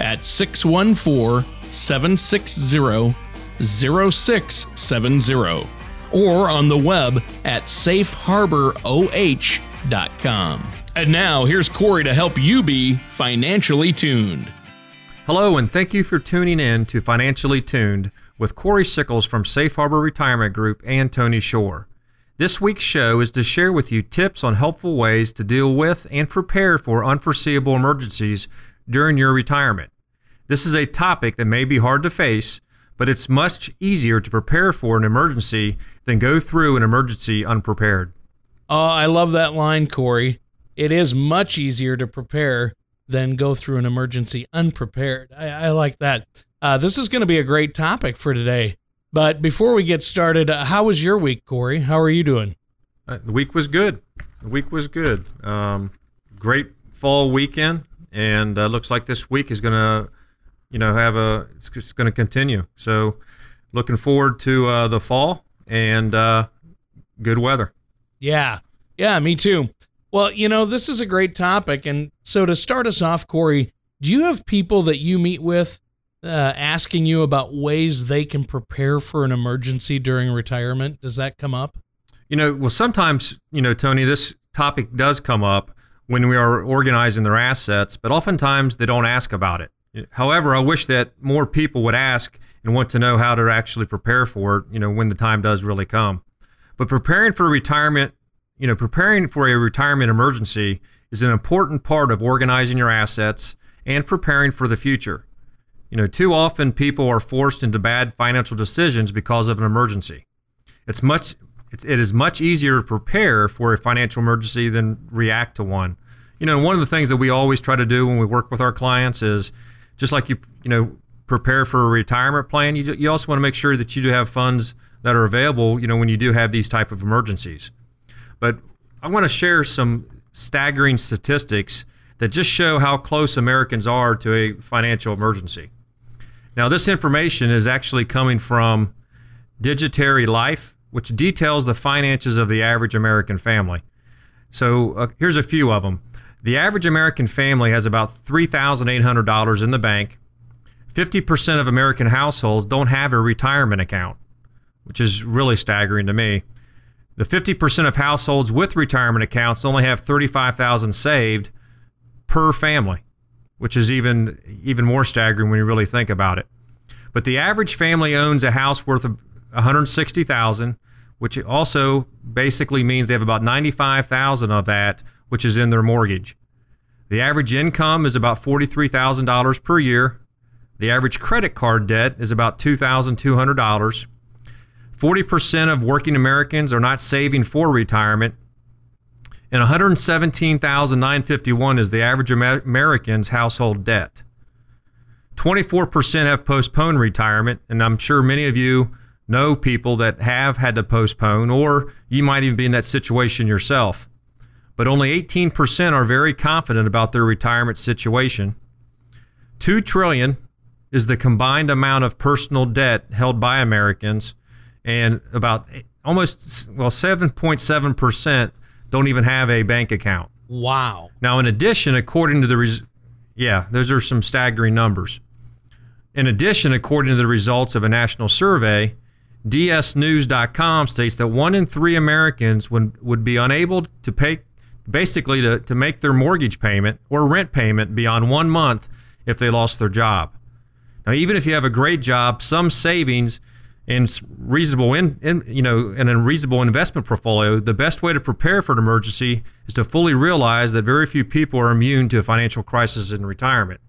at 614 760 0670 or on the web at safeharboroh.com. And now, here's Corey to help you be financially tuned. Hello, and thank you for tuning in to Financially Tuned with Corey Sickles from Safe Harbor Retirement Group and Tony Shore. This week's show is to share with you tips on helpful ways to deal with and prepare for unforeseeable emergencies during your retirement. This is a topic that may be hard to face, but it's much easier to prepare for an emergency than go through an emergency unprepared. Oh, I love that line, Corey it is much easier to prepare than go through an emergency unprepared. I, I like that. Uh, this is going to be a great topic for today. But before we get started, uh, how was your week, Corey? How are you doing? Uh, the week was good. The week was good. Um, great fall weekend, and uh, looks like this week is going to, you know, have a. It's, it's going to continue. So, looking forward to uh, the fall and uh, good weather. Yeah, yeah, me too. Well, you know, this is a great topic. And so to start us off, Corey, do you have people that you meet with uh, asking you about ways they can prepare for an emergency during retirement? Does that come up? You know, well, sometimes, you know, Tony, this topic does come up when we are organizing their assets, but oftentimes they don't ask about it. However, I wish that more people would ask and want to know how to actually prepare for it, you know, when the time does really come. But preparing for retirement you know, preparing for a retirement emergency is an important part of organizing your assets and preparing for the future. You know, too often people are forced into bad financial decisions because of an emergency. It's much it's, it is much easier to prepare for a financial emergency than react to one. You know, one of the things that we always try to do when we work with our clients is just like you you know prepare for a retirement plan, you you also want to make sure that you do have funds that are available, you know, when you do have these type of emergencies. But I want to share some staggering statistics that just show how close Americans are to a financial emergency. Now, this information is actually coming from Digitary Life, which details the finances of the average American family. So, uh, here's a few of them. The average American family has about $3,800 in the bank. 50% of American households don't have a retirement account, which is really staggering to me. The 50% of households with retirement accounts only have 35,000 saved per family, which is even even more staggering when you really think about it. But the average family owns a house worth of 160,000, which also basically means they have about 95,000 of that which is in their mortgage. The average income is about $43,000 per year. The average credit card debt is about $2,200. 40% of working Americans are not saving for retirement. And 117,951 is the average American's household debt. 24% have postponed retirement, and I'm sure many of you know people that have had to postpone, or you might even be in that situation yourself. But only 18% are very confident about their retirement situation. 2 trillion is the combined amount of personal debt held by Americans, and about almost well 7.7 percent don't even have a bank account. Wow. Now, in addition, according to the res- yeah, those are some staggering numbers. In addition, according to the results of a national survey, DSNews.com states that one in three Americans would, would be unable to pay, basically to, to make their mortgage payment or rent payment beyond one month if they lost their job. Now, even if you have a great job, some savings and reasonable in, in you know in a reasonable investment portfolio, the best way to prepare for an emergency is to fully realize that very few people are immune to a financial crisis in retirement.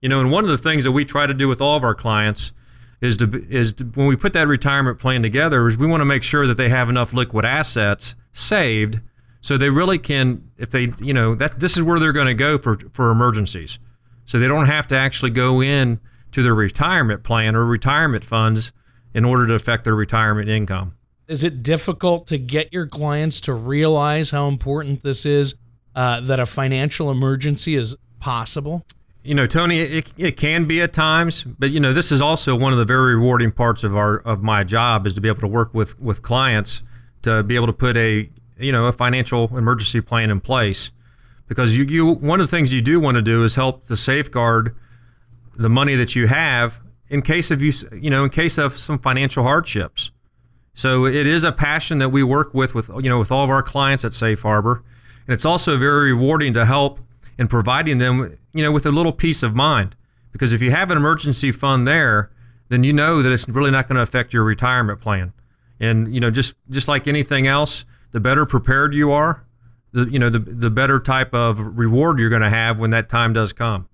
You know, and one of the things that we try to do with all of our clients is to is to, when we put that retirement plan together is we want to make sure that they have enough liquid assets saved so they really can if they you know that this is where they're going to go for for emergencies so they don't have to actually go in to their retirement plan or retirement funds in order to affect their retirement income. Is it difficult to get your clients to realize how important this is uh, that a financial emergency is possible? You know, Tony, it, it can be at times, but you know, this is also one of the very rewarding parts of our of my job is to be able to work with with clients to be able to put a you know a financial emergency plan in place because you, you one of the things you do want to do is help to safeguard the money that you have in case of you you know in case of some financial hardships. So it is a passion that we work with with you know with all of our clients at Safe Harbor, and it's also very rewarding to help in providing them you know with a little peace of mind because if you have an emergency fund there, then you know that it's really not going to affect your retirement plan. And you know just just like anything else, the better prepared you are, the you know the the better type of reward you're going to have when that time does come.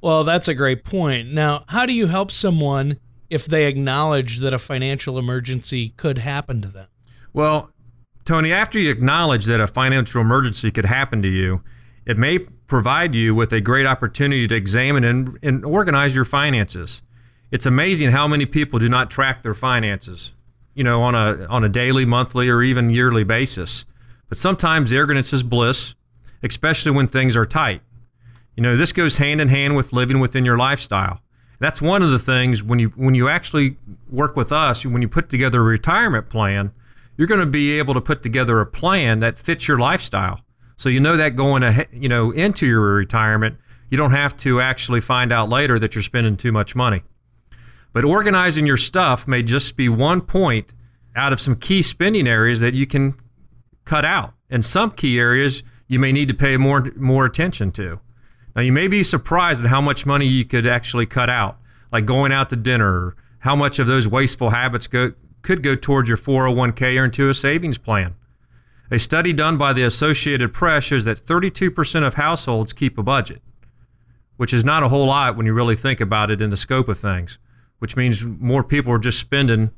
Well, that's a great point. Now, how do you help someone if they acknowledge that a financial emergency could happen to them? Well, Tony, after you acknowledge that a financial emergency could happen to you, it may provide you with a great opportunity to examine and, and organize your finances. It's amazing how many people do not track their finances, you know, on a on a daily, monthly, or even yearly basis. But sometimes arrogance is bliss, especially when things are tight. You know, this goes hand in hand with living within your lifestyle. That's one of the things when you when you actually work with us, when you put together a retirement plan, you're going to be able to put together a plan that fits your lifestyle. So you know that going ahead, you know, into your retirement, you don't have to actually find out later that you're spending too much money. But organizing your stuff may just be one point out of some key spending areas that you can cut out. And some key areas you may need to pay more more attention to. Now, you may be surprised at how much money you could actually cut out, like going out to dinner, how much of those wasteful habits go, could go towards your 401k or into a savings plan. A study done by the Associated Press shows that 32% of households keep a budget, which is not a whole lot when you really think about it in the scope of things, which means more people are just spending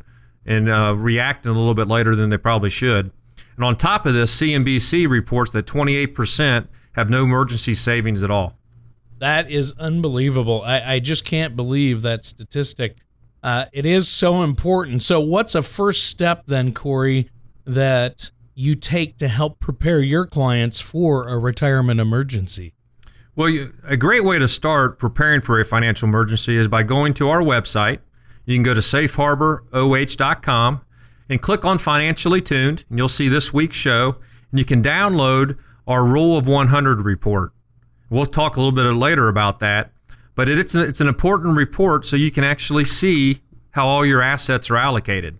and uh, reacting a little bit later than they probably should. And on top of this, CNBC reports that 28% have no emergency savings at all. That is unbelievable. I, I just can't believe that statistic. Uh, it is so important. So, what's a first step then, Corey, that you take to help prepare your clients for a retirement emergency? Well, you, a great way to start preparing for a financial emergency is by going to our website. You can go to safeharboroh.com and click on Financially Tuned, and you'll see this week's show. And you can download our Rule of 100 report. We'll talk a little bit later about that, but it's it's an important report so you can actually see how all your assets are allocated.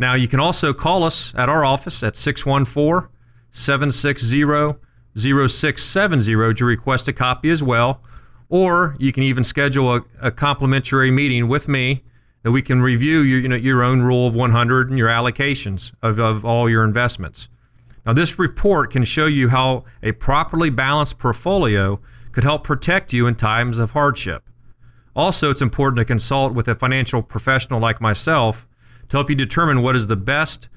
Now, you can also call us at our office at 614 760 0670 to request a copy as well, or you can even schedule a, a complimentary meeting with me that we can review your, you know, your own rule of 100 and your allocations of, of all your investments. Now, this report can show you how a properly balanced portfolio could help protect you in times of hardship. Also, it's important to consult with a financial professional like myself to help you determine what is the best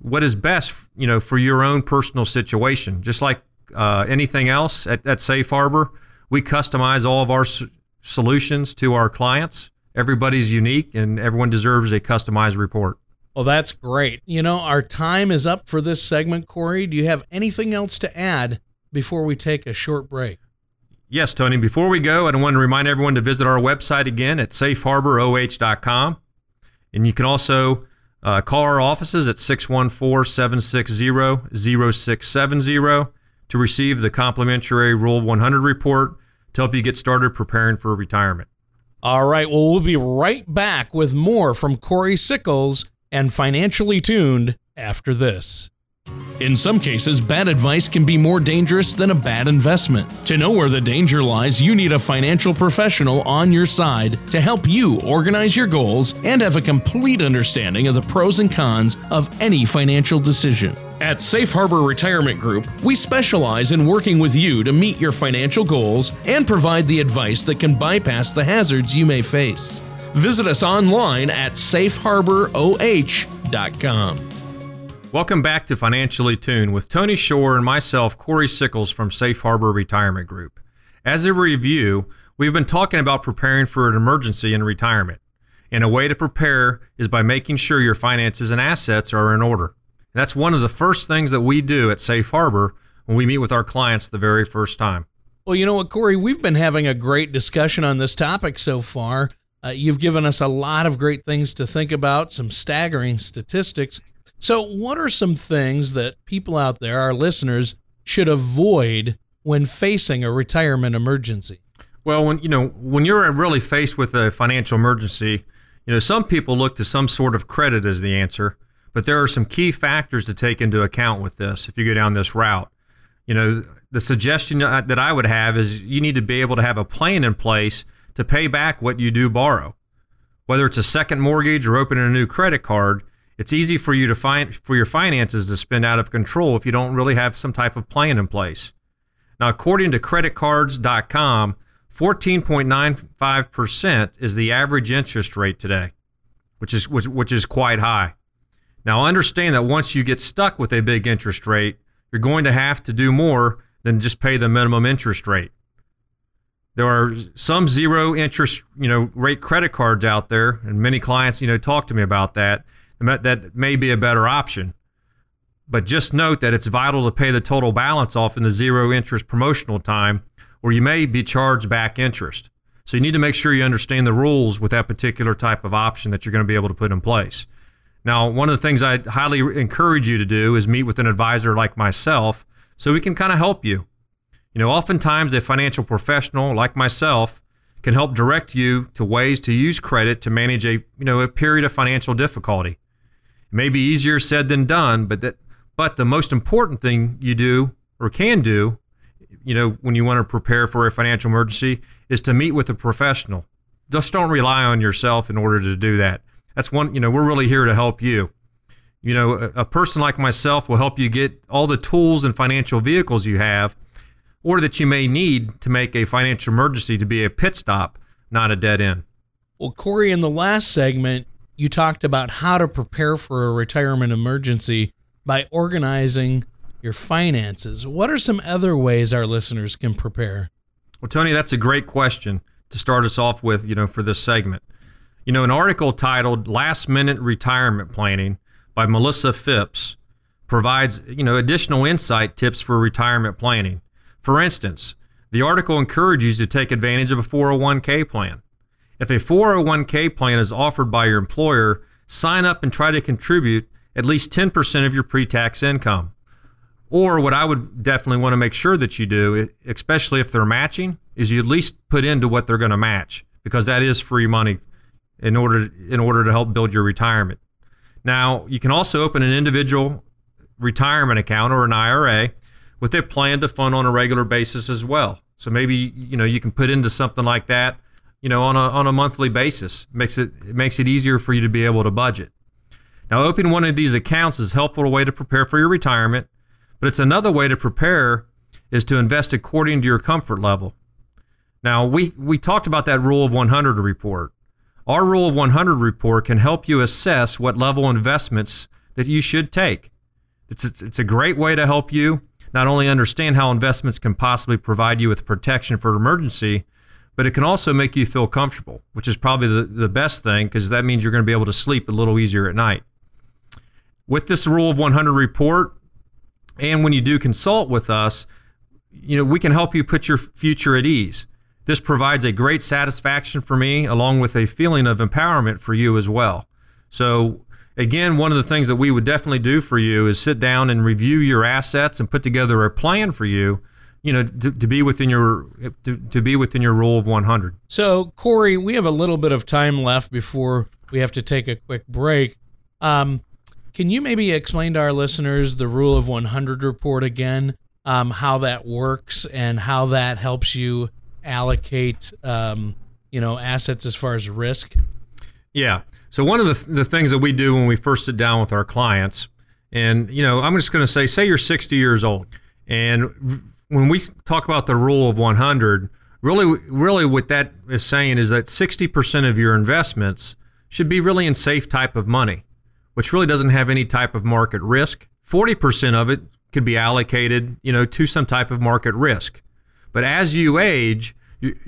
what is best you know for your own personal situation just like uh, anything else at, at safe harbor we customize all of our s- solutions to our clients everybody's unique and everyone deserves a customized report well, that's great. You know, our time is up for this segment, Corey. Do you have anything else to add before we take a short break? Yes, Tony. Before we go, I want to remind everyone to visit our website again at safeharboroh.com. And you can also uh, call our offices at 614 760 0670 to receive the complimentary Rule 100 report to help you get started preparing for retirement. All right. Well, we'll be right back with more from Corey Sickles and financially tuned after this. In some cases, bad advice can be more dangerous than a bad investment. To know where the danger lies, you need a financial professional on your side to help you organize your goals and have a complete understanding of the pros and cons of any financial decision. At Safe Harbor Retirement Group, we specialize in working with you to meet your financial goals and provide the advice that can bypass the hazards you may face. Visit us online at safeharboroh.com. Welcome back to Financially Tuned with Tony Shore and myself, Corey Sickles from Safe Harbor Retirement Group. As a review, we've been talking about preparing for an emergency in retirement. And a way to prepare is by making sure your finances and assets are in order. That's one of the first things that we do at Safe Harbor when we meet with our clients the very first time. Well, you know what, Corey, we've been having a great discussion on this topic so far. Uh, you've given us a lot of great things to think about, some staggering statistics. So, what are some things that people out there, our listeners, should avoid when facing a retirement emergency? Well, when you know when you're really faced with a financial emergency, you know some people look to some sort of credit as the answer, but there are some key factors to take into account with this if you go down this route. You know, the suggestion that I would have is you need to be able to have a plan in place to pay back what you do borrow. Whether it's a second mortgage or opening a new credit card, it's easy for you to find for your finances to spin out of control if you don't really have some type of plan in place. Now, according to creditcards.com, 14.95% is the average interest rate today, which is which, which is quite high. Now, understand that once you get stuck with a big interest rate, you're going to have to do more than just pay the minimum interest rate. There are some zero interest, you know, rate credit cards out there, and many clients, you know, talk to me about that that may be a better option. But just note that it's vital to pay the total balance off in the zero interest promotional time, or you may be charged back interest. So you need to make sure you understand the rules with that particular type of option that you're going to be able to put in place. Now, one of the things I highly encourage you to do is meet with an advisor like myself so we can kind of help you. You know, oftentimes a financial professional like myself can help direct you to ways to use credit to manage a, you know, a period of financial difficulty may be easier said than done, but that but the most important thing you do or can do, you know, when you want to prepare for a financial emergency is to meet with a professional. Just don't rely on yourself in order to do that. That's one, you know, we're really here to help you. You know, a, a person like myself will help you get all the tools and financial vehicles you have or that you may need to make a financial emergency to be a pit stop, not a dead end. Well, Corey, in the last segment, you talked about how to prepare for a retirement emergency by organizing your finances. What are some other ways our listeners can prepare? Well, Tony, that's a great question to start us off with, you know, for this segment. You know, an article titled Last Minute Retirement Planning by Melissa Phipps provides, you know, additional insight tips for retirement planning. For instance, the article encourages you to take advantage of a 401k plan. If a 401k plan is offered by your employer, sign up and try to contribute at least 10% of your pre tax income. Or what I would definitely want to make sure that you do, especially if they're matching, is you at least put into what they're going to match because that is free money in order in order to help build your retirement. Now, you can also open an individual retirement account or an IRA with a plan to fund on a regular basis as well. So maybe you know you can put into something like that you know, on a, on a monthly basis. Makes it, it makes it easier for you to be able to budget. Now, opening one of these accounts is a helpful way to prepare for your retirement, but it's another way to prepare is to invest according to your comfort level. Now, we, we talked about that Rule of 100 report. Our Rule of 100 report can help you assess what level investments that you should take. It's, it's, it's a great way to help you not only understand how investments can possibly provide you with protection for emergency, but it can also make you feel comfortable, which is probably the, the best thing because that means you're going to be able to sleep a little easier at night. With this Rule of 100 report, and when you do consult with us, you know, we can help you put your future at ease. This provides a great satisfaction for me, along with a feeling of empowerment for you as well. So, again, one of the things that we would definitely do for you is sit down and review your assets and put together a plan for you you know to, to be within your to, to be within your rule of 100 so corey we have a little bit of time left before we have to take a quick break um, can you maybe explain to our listeners the Rule of 100 report again, um, how that works and how that helps you allocate, um, you know, assets as far as risk? Yeah. So one of the, the things that we do when we first sit down with our clients, and you know, I'm just going to say, say you're 60 years old, and when we talk about the rule of 100, really, really, what that is saying is that 60% of your investments should be really in safe type of money, which really doesn't have any type of market risk. 40% of it could be allocated, you know, to some type of market risk. But as you age,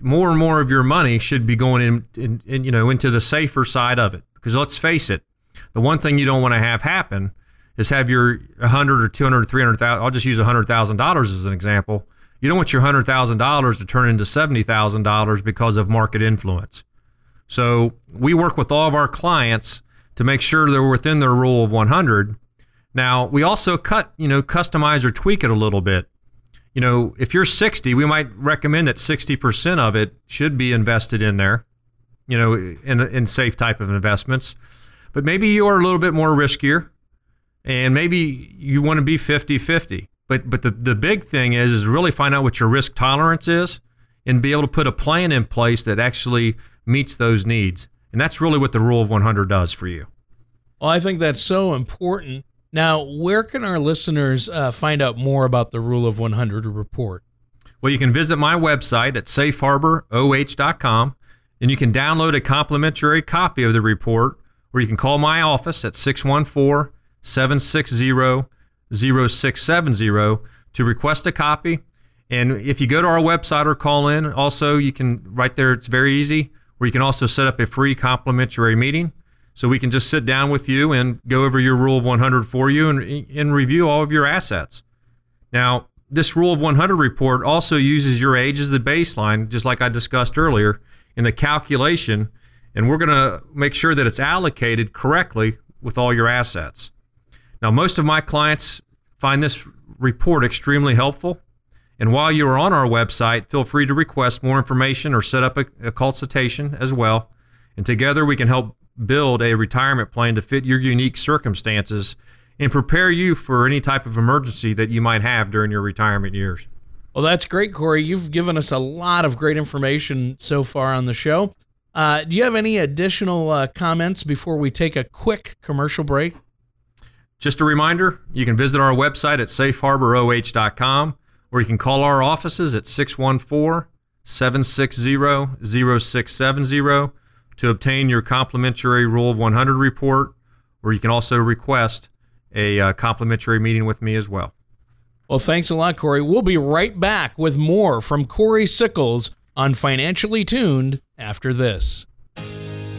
more and more of your money should be going in, in, in, you know, into the safer side of it. Because let's face it, the one thing you don't want to have happen is have your 100 or 200 or 300,000, I'll just use $100,000 as an example. You don't want your $100,000 to turn into $70,000 because of market influence. So we work with all of our clients to make sure they're within their rule of 100. Now, we also cut, you know, customize or tweak it a little bit. You know, if you're 60, we might recommend that 60% of it should be invested in there, you know, in, in safe type of investments. But maybe you are a little bit more riskier and maybe you want to be 50-50 but but the, the big thing is is really find out what your risk tolerance is and be able to put a plan in place that actually meets those needs. And that's really what the rule of 100 does for you. Well i think that's so important. Now where can our listeners uh, find out more about the rule of 100 report? Well you can visit my website at safeharboroh.com and you can download a complimentary copy of the report or you can call my office at 614 760 0670 to request a copy. And if you go to our website or call in, also you can right there, it's very easy, where you can also set up a free complimentary meeting. So we can just sit down with you and go over your Rule of 100 for you and, and review all of your assets. Now, this Rule of 100 report also uses your age as the baseline, just like I discussed earlier, in the calculation. And we're going to make sure that it's allocated correctly with all your assets. Now, most of my clients find this report extremely helpful. And while you are on our website, feel free to request more information or set up a, a, consultation as well. And together we can help build a retirement plan to fit your unique circumstances and prepare you for any type of emergency that you might have during your retirement years. Well, that's great, Corey. You've given us a lot of great information so far on the show. Uh, do you have any additional uh, comments before we take a quick commercial break? Just a reminder, you can visit our website at safeharboroh.com or you can call our offices at 614 760 0670 to obtain your complimentary Rule of 100 report, or you can also request a uh, complimentary meeting with me as well. Well, thanks a lot, Corey. We'll be right back with more from Corey Sickles on Financially Tuned after this.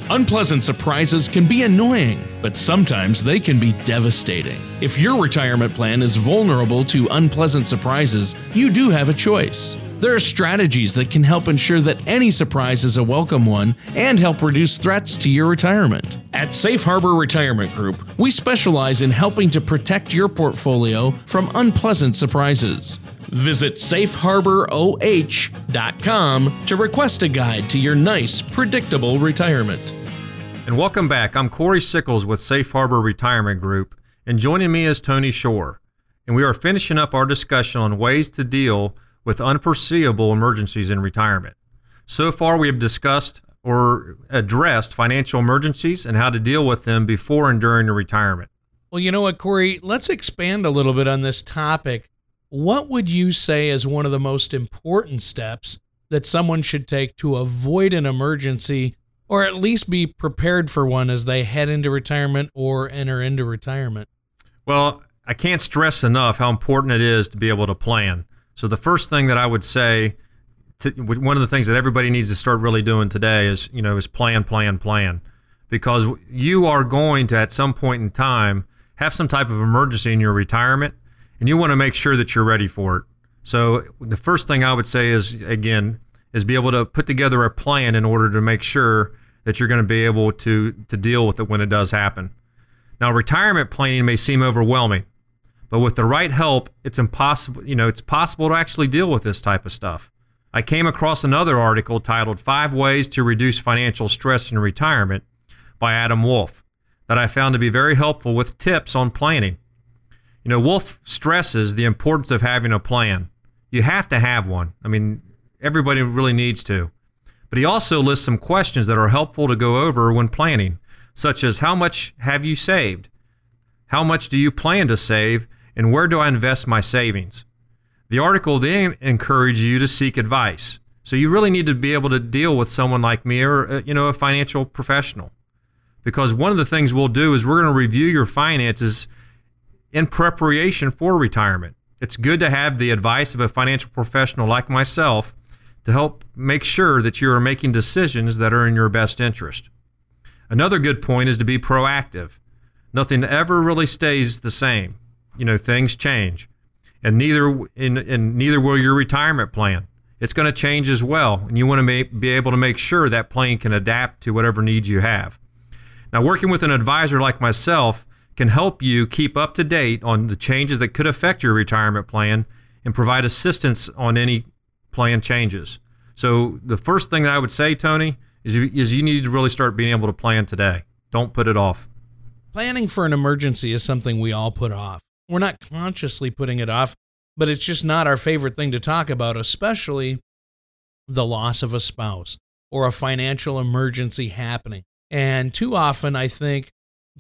Unpleasant surprises can be annoying, but sometimes they can be devastating. If your retirement plan is vulnerable to unpleasant surprises, you do have a choice. There are strategies that can help ensure that any surprise is a welcome one and help reduce threats to your retirement. At Safe Harbor Retirement Group, we specialize in helping to protect your portfolio from unpleasant surprises. Visit safeharboroh.com to request a guide to your nice, predictable retirement. And welcome back. I'm Corey Sickles with Safe Harbor Retirement Group, and joining me is Tony Shore. And we are finishing up our discussion on ways to deal with unforeseeable emergencies in retirement. So far, we have discussed or addressed financial emergencies and how to deal with them before and during a retirement. Well, you know what, Corey? Let's expand a little bit on this topic. What would you say is one of the most important steps that someone should take to avoid an emergency or at least be prepared for one as they head into retirement or enter into retirement? Well, I can't stress enough how important it is to be able to plan. So the first thing that I would say, to, one of the things that everybody needs to start really doing today is, you know, is plan, plan, plan, because you are going to at some point in time have some type of emergency in your retirement, and you want to make sure that you're ready for it. So the first thing I would say is again is be able to put together a plan in order to make sure that you're going to be able to to deal with it when it does happen. Now, retirement planning may seem overwhelming, but with the right help, it's impossible, you know, it's possible to actually deal with this type of stuff. I came across another article titled 5 Ways to Reduce Financial Stress in Retirement by Adam Wolf. that I found to be very helpful with tips on planning. You know, Wolf stresses the importance of having a plan. You have to have one. I mean, everybody really needs to. But he also lists some questions that are helpful to go over when planning, such as how much have you saved? How much do you plan to save? And where do I invest my savings? The article then encourages you to seek advice. So you really need to be able to deal with someone like me or uh, you know a financial professional. Because one of the things we'll do is we're going to review your finances in preparation for retirement. It's good to have the advice of a financial professional like myself to help make sure that you are making decisions that are in your best interest. Another good point is to be proactive. Nothing ever really stays the same. You know, things change. And neither in, and neither will your retirement plan. It's going to change as well, and you want to be able to make sure that plan can adapt to whatever needs you have. Now, working with an advisor like myself can help you keep up to date on the changes that could affect your retirement plan and provide assistance on any plan changes. So the first thing that I would say, Tony, is you, is you need to really start being able to plan today. Don't put it off. Planning for an emergency is something we all put off. We're not consciously putting it off, but it's just not our favorite thing to talk about, especially the loss of a spouse or a financial emergency happening. And too often, I think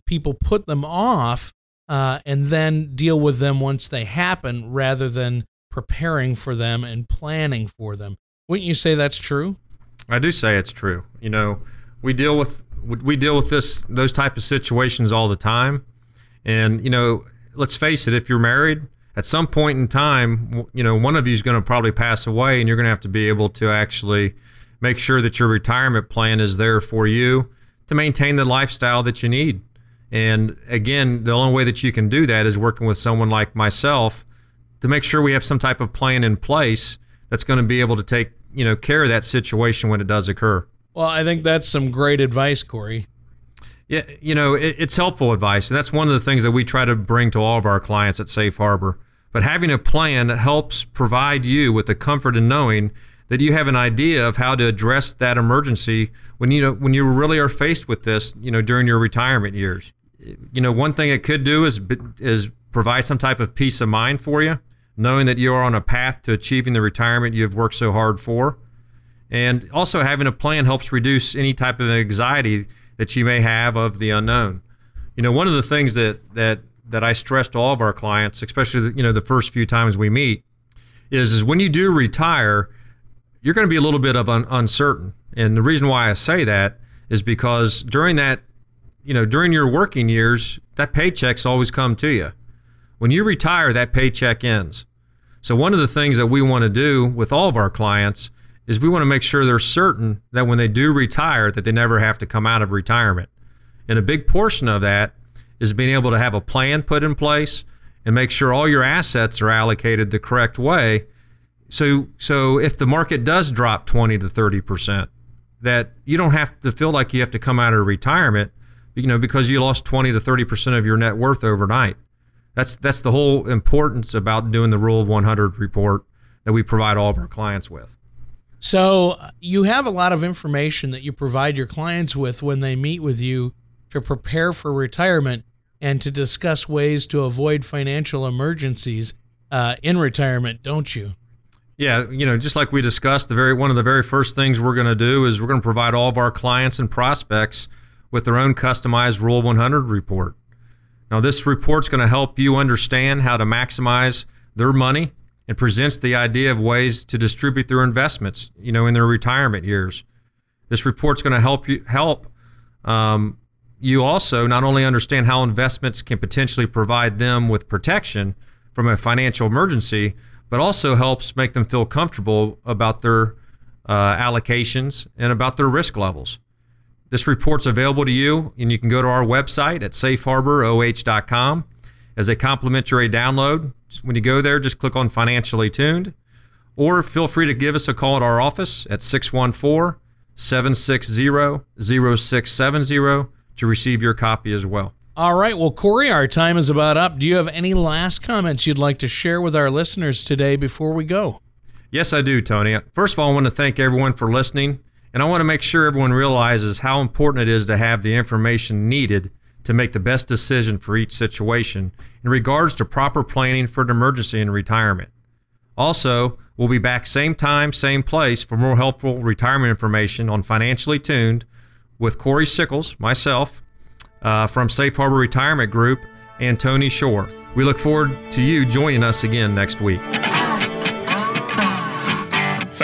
people put them off uh, and then deal with them once they happen rather than preparing for them and planning for them. Wouldn't you say that's true? I do say it's true. You know, we deal with we deal with this those type of situations all the time, and you know, let's face it. If you're married, at some point in time, you know, one of you is going to probably pass away, and you're going to have to be able to actually make sure that your retirement plan is there for you to maintain the lifestyle that you need. And again, the only way that you can do that is working with someone like myself to make sure we have some type of plan in place that's going to be able to take you know care of that situation when it does occur. Well, I think that's some great advice, Corey. Yeah, you know it, it's helpful advice, and that's one of the things that we try to bring to all of our clients at Safe Harbor. But having a plan helps provide you with the comfort in knowing that you have an idea of how to address that emergency when you know when you really are faced with this, you know, during your retirement years. You know, one thing it could do is is provide some type of peace of mind for you knowing that you are on a path to achieving the retirement you've worked so hard for. And also having a plan helps reduce any type of anxiety that you may have of the unknown. You know, one of the things that that that I stress to all of our clients, especially you know the first few times we meet, is is when you do retire, you're going to be a little bit of un- uncertain. And the reason why I say that is because during that, you know, during your working years, that paycheck's always come to you. When you retire, that paycheck ends. So one of the things that we want to do with all of our clients is we want to make sure they're certain that when they do retire that they never have to come out of retirement. And a big portion of that is being able to have a plan put in place and make sure all your assets are allocated the correct way. So so if the market does drop 20 to 30%, that you don't have to feel like you have to come out of retirement, you know, because you lost 20 to 30% of your net worth overnight. That's that's the whole importance about doing the Rule of 100 report that we provide all of our clients with. So you have a lot of information that you provide your clients with when they meet with you to prepare for retirement and to discuss ways to avoid financial emergencies uh, in retirement, don't you? Yeah, you know, just like we discussed, the very one of the very first things we're going to do is we're going to provide all of our clients and prospects with their own customized Rule 100 report. Now, this report's going to help you understand how to maximize their money and presents the idea of ways to distribute their investments, you know, in their retirement years. This report's going to help you help um, you also not only understand how investments can potentially provide them with protection from a financial emergency, but also helps make them feel comfortable about their uh, allocations and about their risk levels. This report's available to you, and you can go to our website at safeharboroh.com as a complimentary download. When you go there, just click on Financially Tuned, or feel free to give us a call at our office at 614 760 0670 to receive your copy as well. All right. Well, Corey, our time is about up. Do you have any last comments you'd like to share with our listeners today before we go? Yes, I do, Tony. First of all, I want to thank everyone for listening. And I want to make sure everyone realizes how important it is to have the information needed to make the best decision for each situation in regards to proper planning for an emergency and retirement. Also, we'll be back same time, same place for more helpful retirement information on Financially Tuned with Corey Sickles, myself, uh, from Safe Harbor Retirement Group, and Tony Shore. We look forward to you joining us again next week.